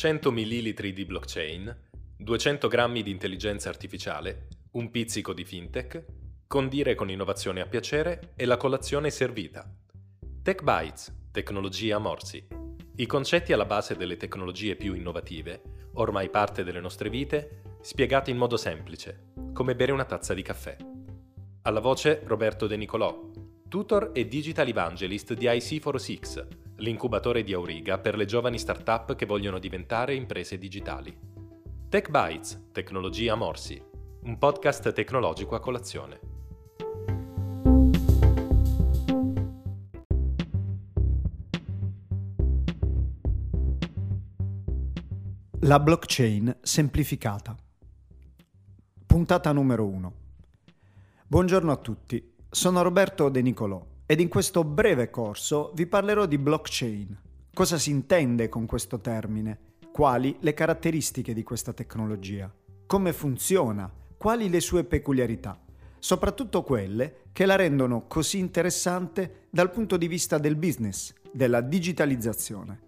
100 ml di blockchain, 200 g di intelligenza artificiale, un pizzico di fintech, condire con innovazione a piacere e la colazione servita. Tech Bytes, tecnologia morsi. I concetti alla base delle tecnologie più innovative, ormai parte delle nostre vite, spiegati in modo semplice, come bere una tazza di caffè. Alla voce Roberto De Nicolò, tutor e digital evangelist di IC46, l'incubatore di Auriga per le giovani start-up che vogliono diventare imprese digitali. Tech Bytes, tecnologia morsi, un podcast tecnologico a colazione. La blockchain semplificata. Puntata numero 1. Buongiorno a tutti, sono Roberto De Nicolò ed in questo breve corso vi parlerò di blockchain. Cosa si intende con questo termine? Quali le caratteristiche di questa tecnologia? Come funziona? Quali le sue peculiarità? Soprattutto quelle che la rendono così interessante dal punto di vista del business, della digitalizzazione.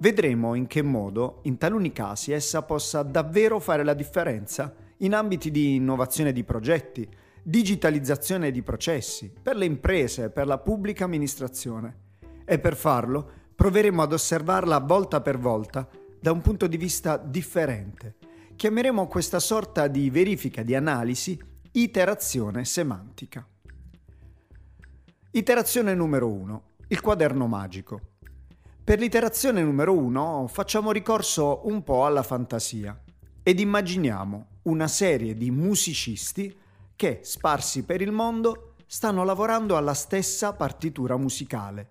Vedremo in che modo, in taluni casi, essa possa davvero fare la differenza in ambiti di innovazione di progetti, digitalizzazione di processi, per le imprese, per la pubblica amministrazione. E per farlo proveremo ad osservarla volta per volta da un punto di vista differente. Chiameremo questa sorta di verifica di analisi iterazione semantica. Iterazione numero 1. Il quaderno magico. Per l'iterazione numero 1 facciamo ricorso un po' alla fantasia ed immaginiamo una serie di musicisti che, sparsi per il mondo, stanno lavorando alla stessa partitura musicale.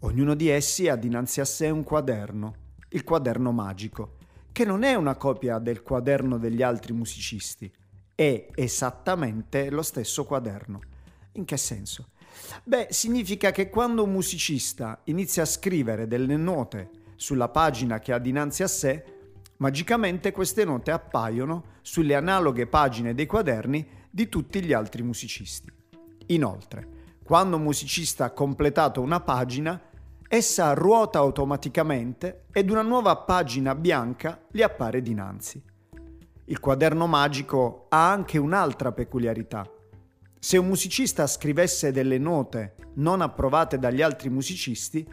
Ognuno di essi ha dinanzi a sé un quaderno, il quaderno magico, che non è una copia del quaderno degli altri musicisti, è esattamente lo stesso quaderno. In che senso? Beh, significa che quando un musicista inizia a scrivere delle note sulla pagina che ha dinanzi a sé, magicamente queste note appaiono sulle analoghe pagine dei quaderni di tutti gli altri musicisti. Inoltre, quando un musicista ha completato una pagina, essa ruota automaticamente ed una nuova pagina bianca gli appare dinanzi. Il quaderno magico ha anche un'altra peculiarità. Se un musicista scrivesse delle note non approvate dagli altri musicisti,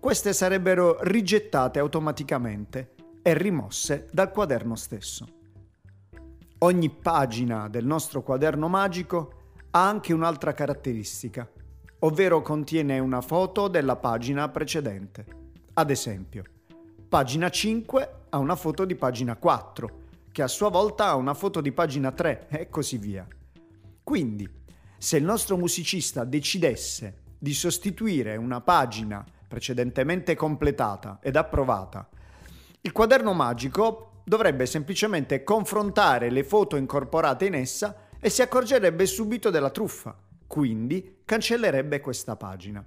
queste sarebbero rigettate automaticamente e rimosse dal quaderno stesso. Ogni pagina del nostro quaderno magico ha anche un'altra caratteristica, ovvero contiene una foto della pagina precedente. Ad esempio, pagina 5 ha una foto di pagina 4, che a sua volta ha una foto di pagina 3 e così via. Quindi, se il nostro musicista decidesse di sostituire una pagina precedentemente completata ed approvata, il quaderno magico dovrebbe semplicemente confrontare le foto incorporate in essa e si accorgerebbe subito della truffa, quindi cancellerebbe questa pagina.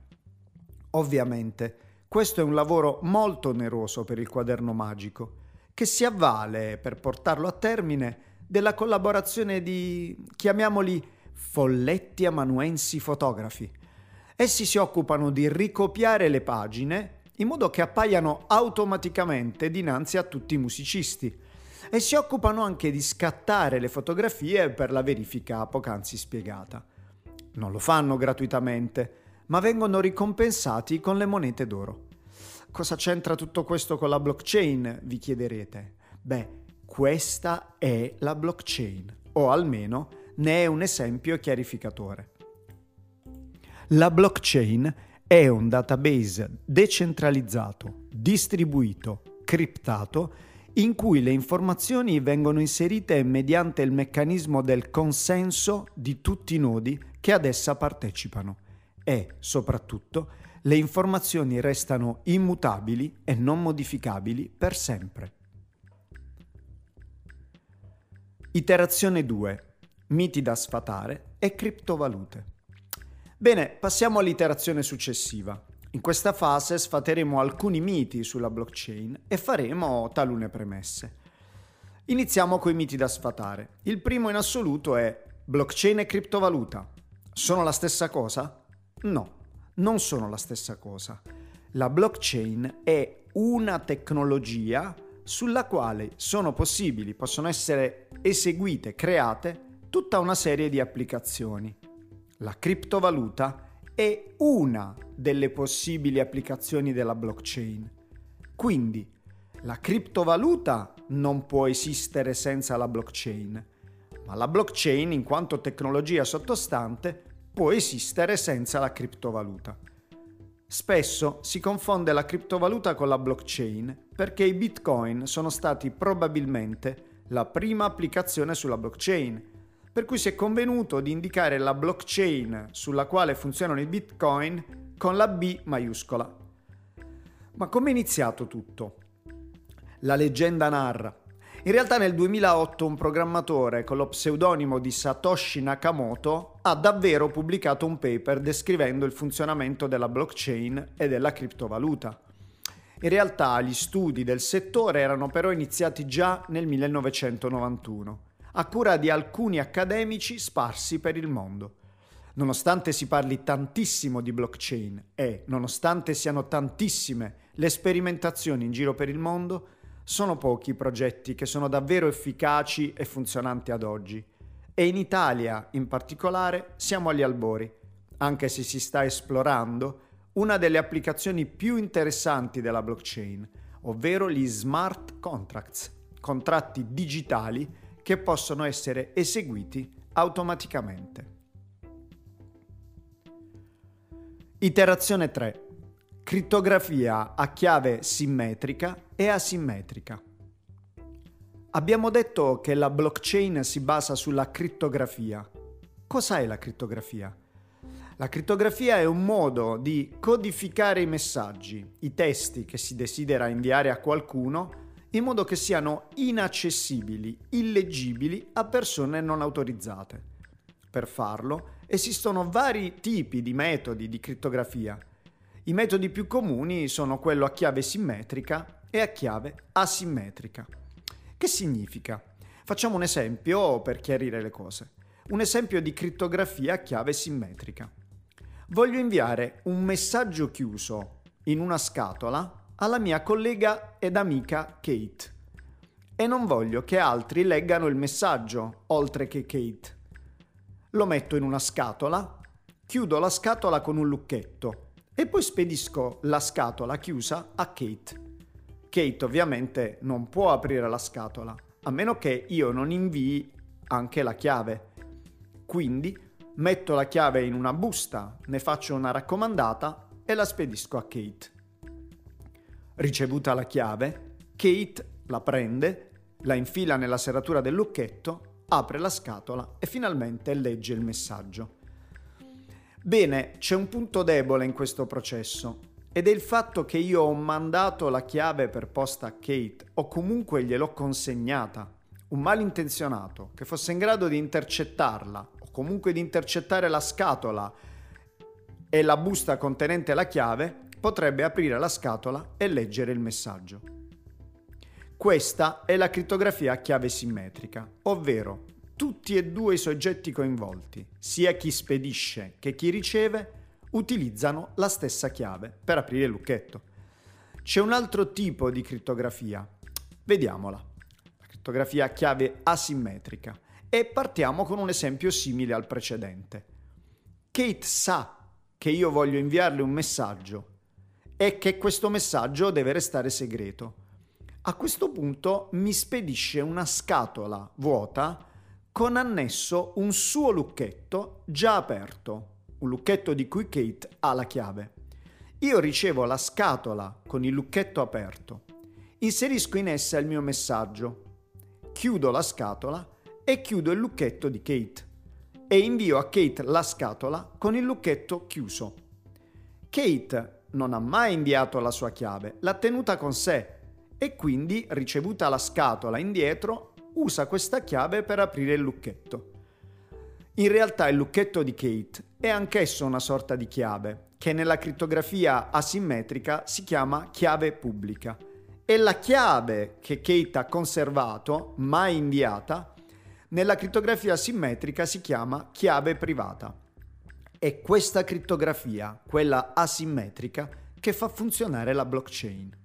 Ovviamente, questo è un lavoro molto oneroso per il quaderno magico, che si avvale per portarlo a termine della collaborazione di, chiamiamoli, folletti amanuensi fotografi. Essi si occupano di ricopiare le pagine in modo che appaiano automaticamente dinanzi a tutti i musicisti e si occupano anche di scattare le fotografie per la verifica poc'anzi spiegata. Non lo fanno gratuitamente, ma vengono ricompensati con le monete d'oro. Cosa c'entra tutto questo con la blockchain? vi chiederete. Beh, questa è la blockchain, o almeno ne è un esempio chiarificatore. La blockchain è un database decentralizzato, distribuito, criptato, in cui le informazioni vengono inserite mediante il meccanismo del consenso di tutti i nodi che ad essa partecipano e, soprattutto, le informazioni restano immutabili e non modificabili per sempre. Iterazione 2. Miti da sfatare e criptovalute. Bene, passiamo all'iterazione successiva. In questa fase sfateremo alcuni miti sulla blockchain e faremo talune premesse. Iniziamo con i miti da sfatare. Il primo in assoluto è blockchain e criptovaluta. Sono la stessa cosa? No, non sono la stessa cosa. La blockchain è una tecnologia sulla quale sono possibili, possono essere eseguite, create tutta una serie di applicazioni. La criptovaluta è una delle possibili applicazioni della blockchain. Quindi la criptovaluta non può esistere senza la blockchain, ma la blockchain in quanto tecnologia sottostante può esistere senza la criptovaluta. Spesso si confonde la criptovaluta con la blockchain perché i bitcoin sono stati probabilmente la prima applicazione sulla blockchain, per cui si è convenuto di indicare la blockchain sulla quale funzionano i bitcoin con la B maiuscola. Ma come è iniziato tutto? La leggenda narra in realtà nel 2008 un programmatore con lo pseudonimo di Satoshi Nakamoto ha davvero pubblicato un paper descrivendo il funzionamento della blockchain e della criptovaluta. In realtà gli studi del settore erano però iniziati già nel 1991, a cura di alcuni accademici sparsi per il mondo. Nonostante si parli tantissimo di blockchain e nonostante siano tantissime le sperimentazioni in giro per il mondo, sono pochi i progetti che sono davvero efficaci e funzionanti ad oggi. E in Italia, in particolare, siamo agli albori, anche se si sta esplorando una delle applicazioni più interessanti della blockchain, ovvero gli smart contracts, contratti digitali che possono essere eseguiti automaticamente. Iterazione 3. Crittografia a chiave simmetrica e asimmetrica. Abbiamo detto che la blockchain si basa sulla crittografia. Cos'è la crittografia? La crittografia è un modo di codificare i messaggi, i testi che si desidera inviare a qualcuno, in modo che siano inaccessibili, illeggibili a persone non autorizzate. Per farlo esistono vari tipi di metodi di crittografia i metodi più comuni sono quello a chiave simmetrica e a chiave asimmetrica. Che significa? Facciamo un esempio per chiarire le cose. Un esempio di crittografia a chiave simmetrica. Voglio inviare un messaggio chiuso in una scatola alla mia collega ed amica Kate. E non voglio che altri leggano il messaggio, oltre che Kate. Lo metto in una scatola, chiudo la scatola con un lucchetto e poi spedisco la scatola chiusa a Kate. Kate ovviamente non può aprire la scatola, a meno che io non invii anche la chiave. Quindi metto la chiave in una busta, ne faccio una raccomandata e la spedisco a Kate. Ricevuta la chiave, Kate la prende, la infila nella serratura del lucchetto, apre la scatola e finalmente legge il messaggio. Bene, c'è un punto debole in questo processo ed è il fatto che io ho mandato la chiave per posta a Kate o comunque gliel'ho consegnata. Un malintenzionato che fosse in grado di intercettarla o comunque di intercettare la scatola e la busta contenente la chiave potrebbe aprire la scatola e leggere il messaggio. Questa è la crittografia a chiave simmetrica, ovvero tutti e due i soggetti coinvolti, sia chi spedisce che chi riceve, utilizzano la stessa chiave per aprire il lucchetto. C'è un altro tipo di crittografia. Vediamola. La crittografia a chiave asimmetrica. E partiamo con un esempio simile al precedente. Kate sa che io voglio inviarle un messaggio e che questo messaggio deve restare segreto. A questo punto mi spedisce una scatola vuota con annesso un suo lucchetto già aperto, un lucchetto di cui Kate ha la chiave. Io ricevo la scatola con il lucchetto aperto, inserisco in essa il mio messaggio, chiudo la scatola e chiudo il lucchetto di Kate e invio a Kate la scatola con il lucchetto chiuso. Kate non ha mai inviato la sua chiave, l'ha tenuta con sé e quindi, ricevuta la scatola indietro, usa questa chiave per aprire il lucchetto. In realtà il lucchetto di Kate è anch'esso una sorta di chiave, che nella crittografia asimmetrica si chiama chiave pubblica. E la chiave che Kate ha conservato, mai inviata, nella crittografia simmetrica si chiama chiave privata. È questa crittografia, quella asimmetrica, che fa funzionare la blockchain.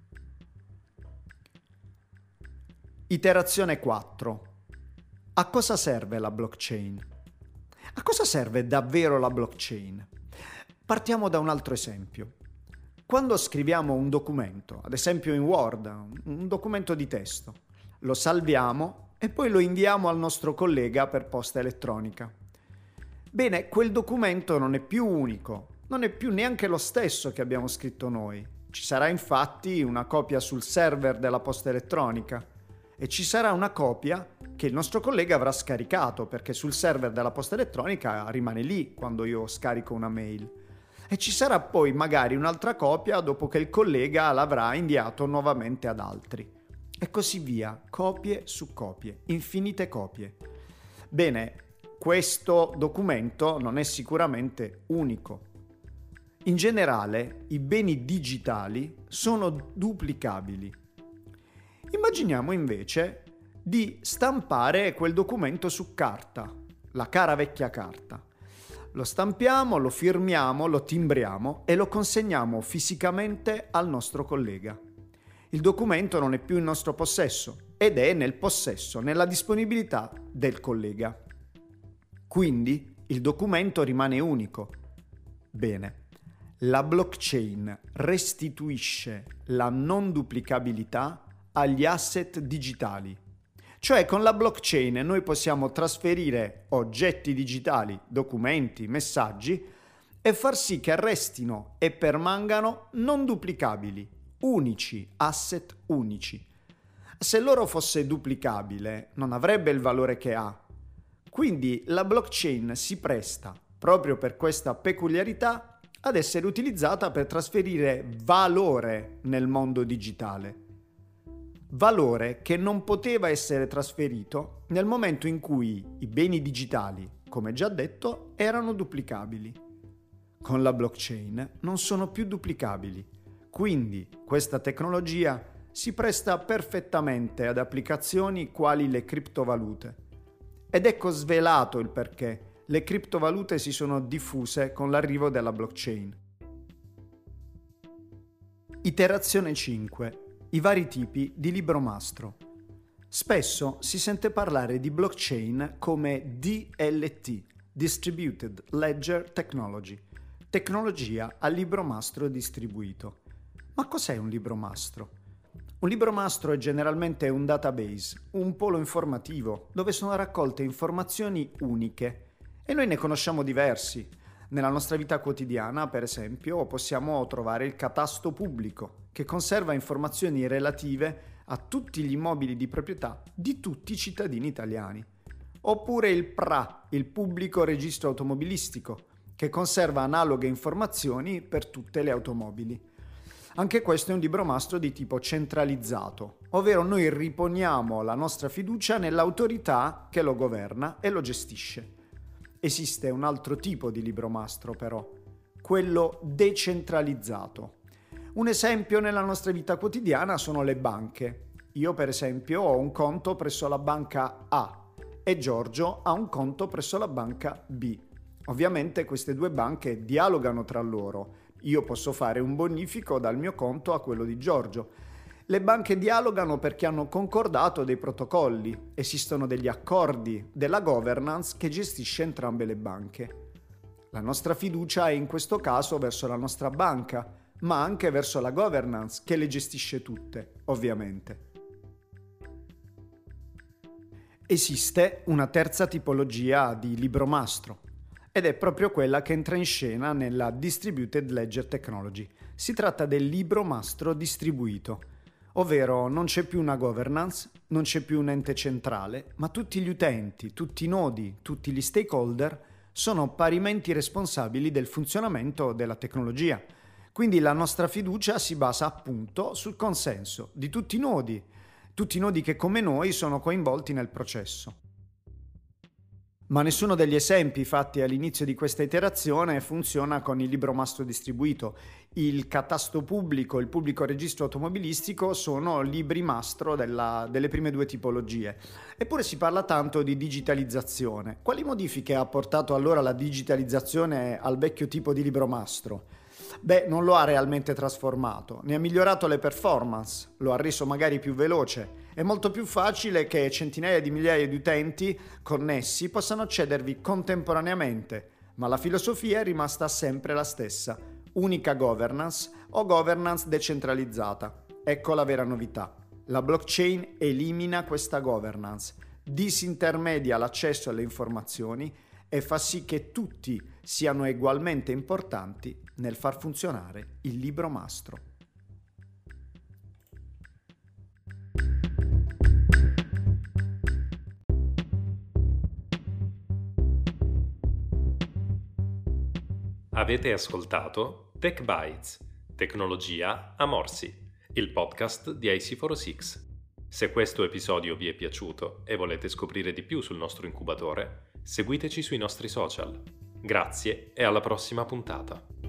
Iterazione 4. A cosa serve la blockchain? A cosa serve davvero la blockchain? Partiamo da un altro esempio. Quando scriviamo un documento, ad esempio in Word, un documento di testo, lo salviamo e poi lo inviamo al nostro collega per posta elettronica. Bene, quel documento non è più unico, non è più neanche lo stesso che abbiamo scritto noi. Ci sarà infatti una copia sul server della posta elettronica e ci sarà una copia che il nostro collega avrà scaricato perché sul server della posta elettronica rimane lì quando io scarico una mail. E ci sarà poi magari un'altra copia dopo che il collega l'avrà inviato nuovamente ad altri. E così via, copie su copie, infinite copie. Bene, questo documento non è sicuramente unico. In generale, i beni digitali sono duplicabili Immaginiamo invece di stampare quel documento su carta, la cara vecchia carta. Lo stampiamo, lo firmiamo, lo timbriamo e lo consegniamo fisicamente al nostro collega. Il documento non è più in nostro possesso ed è nel possesso, nella disponibilità del collega. Quindi il documento rimane unico. Bene, la blockchain restituisce la non duplicabilità agli asset digitali. Cioè con la blockchain noi possiamo trasferire oggetti digitali, documenti, messaggi e far sì che restino e permangano non duplicabili, unici, asset unici. Se loro fosse duplicabile non avrebbe il valore che ha. Quindi la blockchain si presta, proprio per questa peculiarità, ad essere utilizzata per trasferire valore nel mondo digitale valore che non poteva essere trasferito nel momento in cui i beni digitali, come già detto, erano duplicabili. Con la blockchain non sono più duplicabili, quindi questa tecnologia si presta perfettamente ad applicazioni quali le criptovalute. Ed ecco svelato il perché le criptovalute si sono diffuse con l'arrivo della blockchain. Iterazione 5 i vari tipi di libro mastro. Spesso si sente parlare di blockchain come DLT, Distributed Ledger Technology, tecnologia a libro mastro distribuito. Ma cos'è un libro mastro? Un libro mastro è generalmente un database, un polo informativo, dove sono raccolte informazioni uniche e noi ne conosciamo diversi, nella nostra vita quotidiana, per esempio, possiamo trovare il catasto pubblico, che conserva informazioni relative a tutti gli immobili di proprietà di tutti i cittadini italiani. Oppure il PRA, il pubblico registro automobilistico, che conserva analoghe informazioni per tutte le automobili. Anche questo è un libro mastro di tipo centralizzato, ovvero noi riponiamo la nostra fiducia nell'autorità che lo governa e lo gestisce. Esiste un altro tipo di libro mastro però, quello decentralizzato. Un esempio nella nostra vita quotidiana sono le banche. Io per esempio ho un conto presso la banca A e Giorgio ha un conto presso la banca B. Ovviamente queste due banche dialogano tra loro. Io posso fare un bonifico dal mio conto a quello di Giorgio le banche dialogano perché hanno concordato dei protocolli, esistono degli accordi della governance che gestisce entrambe le banche. La nostra fiducia è in questo caso verso la nostra banca, ma anche verso la governance che le gestisce tutte, ovviamente. Esiste una terza tipologia di libro mastro ed è proprio quella che entra in scena nella Distributed Ledger Technology. Si tratta del libro mastro distribuito ovvero non c'è più una governance, non c'è più un ente centrale, ma tutti gli utenti, tutti i nodi, tutti gli stakeholder sono parimenti responsabili del funzionamento della tecnologia. Quindi la nostra fiducia si basa appunto sul consenso di tutti i nodi, tutti i nodi che come noi sono coinvolti nel processo ma nessuno degli esempi fatti all'inizio di questa iterazione funziona con il libro mastro distribuito. Il catasto pubblico e il pubblico registro automobilistico sono libri mastro della, delle prime due tipologie. Eppure si parla tanto di digitalizzazione. Quali modifiche ha portato allora la digitalizzazione al vecchio tipo di libro mastro? Beh, non lo ha realmente trasformato, ne ha migliorato le performance, lo ha reso magari più veloce È molto più facile che centinaia di migliaia di utenti connessi possano accedervi contemporaneamente, ma la filosofia è rimasta sempre la stessa, unica governance o governance decentralizzata. Ecco la vera novità. La blockchain elimina questa governance, disintermedia l'accesso alle informazioni e fa sì che tutti siano ugualmente importanti nel far funzionare il libro mastro. Avete ascoltato Tech Bytes, tecnologia a morsi, il podcast di IC46. Se questo episodio vi è piaciuto e volete scoprire di più sul nostro incubatore, seguiteci sui nostri social. Grazie e alla prossima puntata.